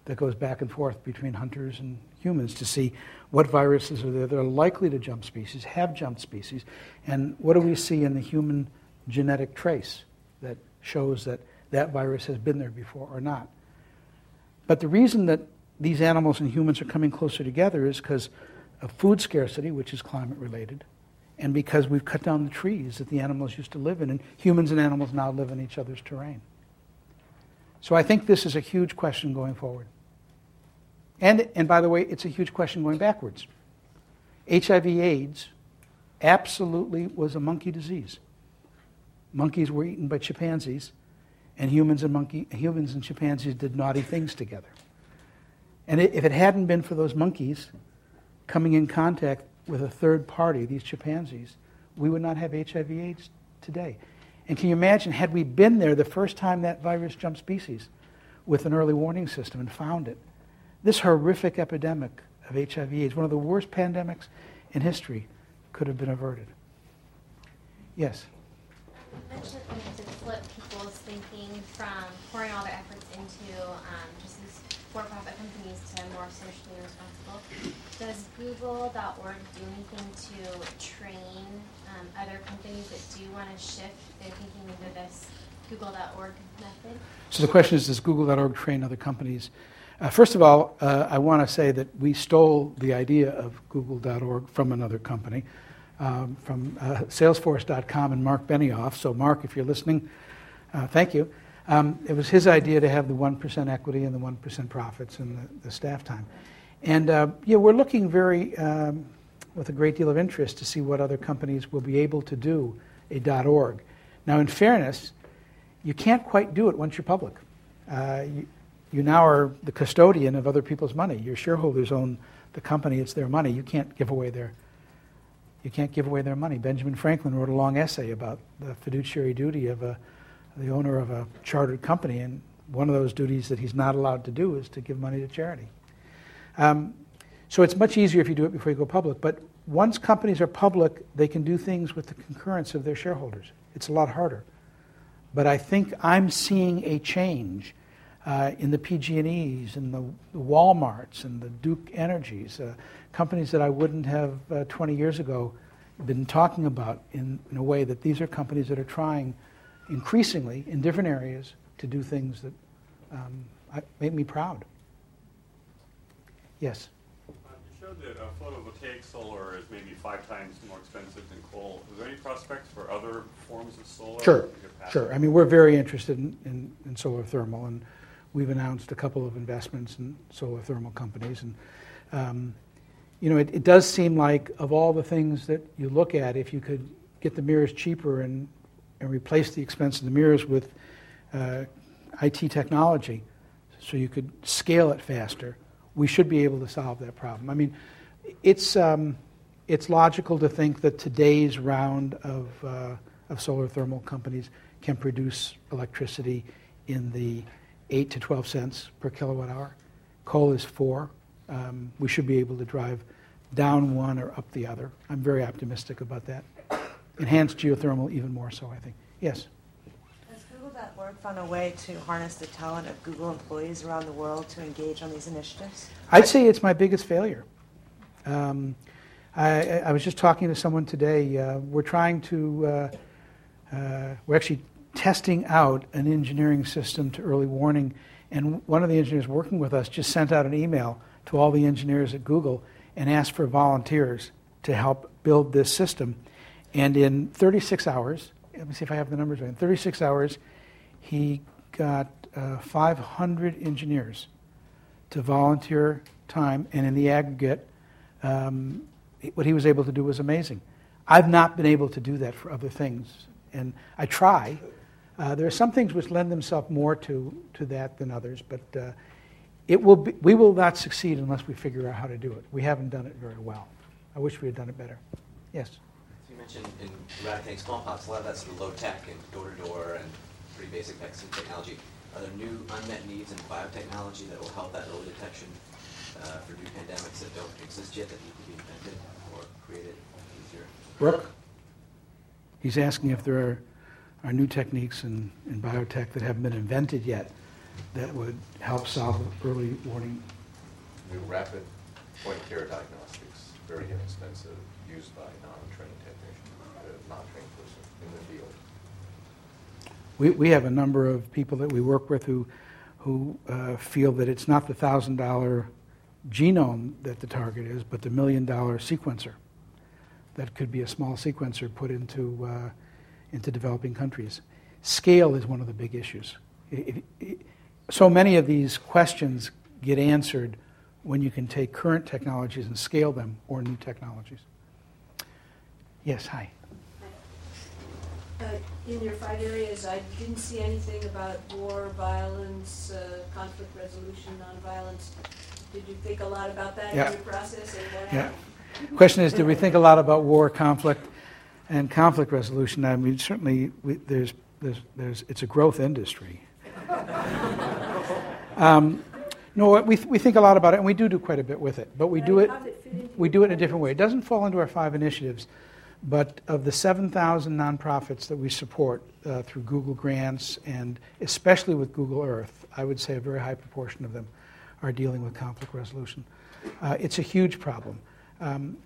that goes back and forth between hunters and humans to see what viruses are there that are likely to jump species, have jumped species, and what do we see in the human genetic trace that shows that that virus has been there before or not. But the reason that these animals and humans are coming closer together is because of food scarcity, which is climate related, and because we've cut down the trees that the animals used to live in, and humans and animals now live in each other's terrain. So I think this is a huge question going forward. And, and by the way, it's a huge question going backwards. HIV AIDS absolutely was a monkey disease. Monkeys were eaten by chimpanzees, and humans and, monkey, humans and chimpanzees did naughty things together. And if it hadn't been for those monkeys coming in contact with a third party, these chimpanzees, we would not have HIV AIDS today. And can you imagine, had we been there the first time that virus jumped species with an early warning system and found it, this horrific epidemic of HIV AIDS, one of the worst pandemics in history, could have been averted. Yes? You mentioned to flip people's thinking from pouring all their efforts into um, just for-profit companies to more socially responsible. Does Google.org do anything to train um, other companies that do want to shift their thinking into this Google.org method? So the question is, does Google.org train other companies? Uh, first of all, uh, I want to say that we stole the idea of Google.org from another company, um, from uh, Salesforce.com and Mark Benioff. So, Mark, if you're listening, uh, thank you. Um, it was his idea to have the 1% equity and the 1% profits and the, the staff time. And uh, yeah, we're looking very, um, with a great deal of interest, to see what other companies will be able to do a .org. Now, in fairness, you can't quite do it once you're public. Uh, you, you now are the custodian of other people's money. Your shareholders own the company; it's their money. You can't give away their you can't give away their money. Benjamin Franklin wrote a long essay about the fiduciary duty of a, the owner of a chartered company, and one of those duties that he's not allowed to do is to give money to charity. Um, so it's much easier if you do it before you go public. But once companies are public, they can do things with the concurrence of their shareholders. It's a lot harder. But I think I'm seeing a change uh, in the PG&Es and the, the, Walmarts and the Duke Energies, uh, companies that I wouldn't have uh, 20 years ago been talking about in, in, a way that these are companies that are trying increasingly in different areas to do things that um, make me proud. Yes? Uh, you showed that uh, photovoltaic solar is maybe five times more expensive than coal. Is there any prospects for other forms of solar? Sure, sure. I mean, we're very interested in, in, in solar thermal, and we've announced a couple of investments in solar thermal companies. And, um, you know, it, it, does seem like of all the things that you look at, if you could get the mirrors cheaper and, and replace the expense of the mirrors with uh, IT technology so you could scale it faster, we should be able to solve that problem. I mean, it's, um, it's logical to think that today's round of, uh, of solar thermal companies can produce electricity in the 8 to 12 cents per kilowatt hour. Coal is 4. Um, we should be able to drive down one or up the other. I'm very optimistic about that. Enhanced geothermal, even more so, I think. Yes? Has Google.org found a way to harness the talent of Google employees around the world to engage on these initiatives? I'd say it's my biggest failure. Um, I, I, was just talking to someone today. Uh, we're trying to, uh, uh, we're actually testing out an engineering system to early warning. And one of the engineers working with us just sent out an email to all the engineers at Google and asked for volunteers to help build this system. And in 36 hours, let me see if I have the numbers right. In 36 hours, he got uh, 500 engineers to volunteer time, and in the aggregate, um, what he was able to do was amazing. I've not been able to do that for other things, and I try, uh, there are some things which lend themselves more to, to that than others, but uh, it will be, we will not succeed unless we figure out how to do it. We haven't done it very well. I wish we had done it better. Yes? So you mentioned in eradicating smallpox, a lot of that's sort of low tech and door to door and pretty basic vaccine technology. Are there new unmet needs in biotechnology that will help that early detection uh, for new pandemics that don't exist yet that need to be invented or created easier? Brooke? He's asking if there are are new techniques in, in biotech that haven't been invented yet that would help solve early warning. New rapid point-of-care diagnostics, very inexpensive, used by non-trained technicians, uh, non-trained person in the field. We, we have a number of people that we work with who, who uh, feel that it's not the $1,000 genome that the target is, but the million-dollar sequencer. That could be a small sequencer put into uh, into developing countries. Scale is one of the big issues. It, it, so many of these questions get answered when you can take current technologies and scale them or new technologies. Yes, hi. Uh, in your five areas, I didn't see anything about war, violence, uh, conflict resolution, nonviolence. Did you think a lot about that yeah. in your process? Yeah. Question is, did we think a lot about war, conflict? and conflict resolution, I mean, certainly we, there's, there's, there's, it's a growth industry. (laughs) um, no, we, we think a lot about it, and we do do quite a bit with it, but we do it, we do it in a different way. It doesn't fall into our five initiatives, but of the 7,000 nonprofits that we support uh, through Google grants, and especially with Google Earth, I would say a very high proportion of them are dealing with conflict resolution. Uh, it's a huge problem. Um,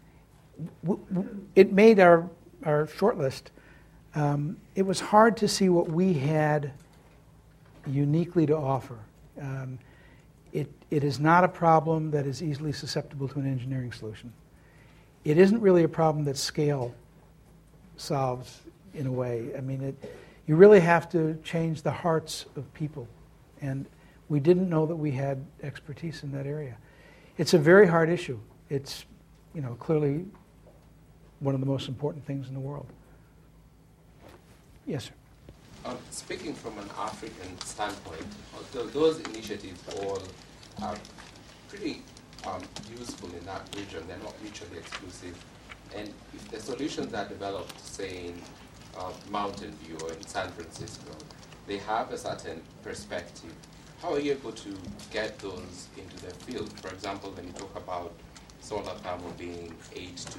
w- w- it made our our shortlist, um, it was hard to see what we had uniquely to offer. Um, it, it is not a problem that is easily susceptible to an engineering solution. It isn't really a problem that scale solves in a way. I mean, it, you really have to change the hearts of people. And we didn't know that we had expertise in that area. It's a very hard issue. It's, you know, clearly one of the most important things in the world. Yes, sir. um, speaking from an African standpoint, those initiatives all are pretty um, useful in that region. They're not mutually exclusive. And if the solutions are developed, say, in uh, Mountain View or in San Francisco, they have a certain perspective. How are you able to get those into the field? For example, when you talk about solar thermal being 8 to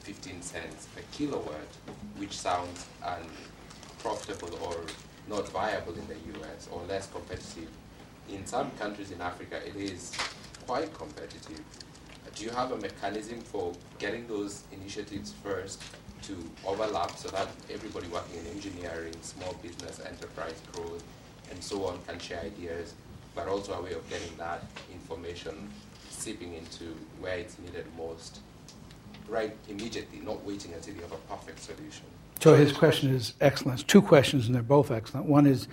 15 cents per kilowatt, which sounds unprofitable or not viable in the US or less competitive. In some countries in Africa, it is quite competitive. Do you have a mechanism for getting those initiatives first to overlap so that everybody working in engineering, small business, enterprise growth, and so on can share ideas, but also a way of getting that information seeping into where it's needed most, right immediately, not waiting until you have a perfect solution? So his question is excellent. It's two questions, and they're both excellent. One is,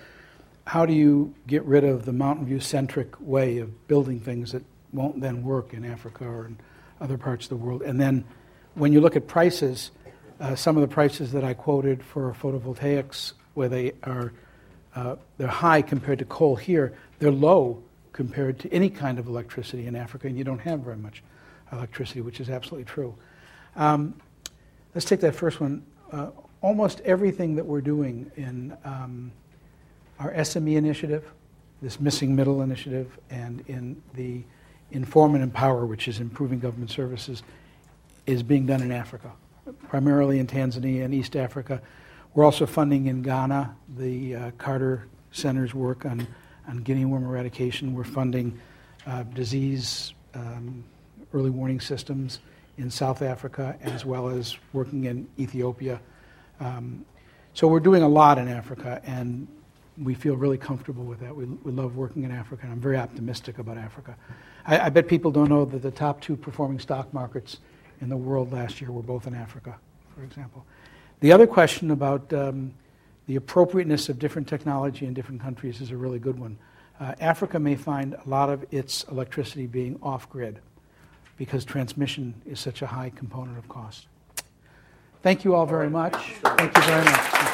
how do you get rid of the Mountain View centric way of building things that won't then work in Africa or in other parts of the world? And then, when you look at prices, uh, some of the prices that I quoted for photovoltaics, where they are uh, they're high compared to coal here, they're low compared to any kind of electricity in Africa, and you don't have very much electricity, which is absolutely true. Um, let's take that first one. Uh, almost everything that we're doing in um, our SME initiative, this missing middle initiative, and in the Inform and Empower, which is improving government services, is being done in Africa primarily in Tanzania and East Africa. We're also funding in Ghana the uh, Carter Center's work on, on guinea worm eradication. We're funding uh, disease um, early warning systems in South Africa as well as working in Ethiopia. Um, so we're doing a lot in Africa, and we feel really comfortable with that. We, we love working in Africa, and I'm very optimistic about Africa. I, I bet people don't know that the top two performing stock markets in the world last year were both in Africa, for example. The other question about um, the appropriateness of different technology in different countries is a really good one. Uh, Africa may find a lot of its electricity being off grid because transmission is such a high component of cost. Thank you all very much. Thank you very much.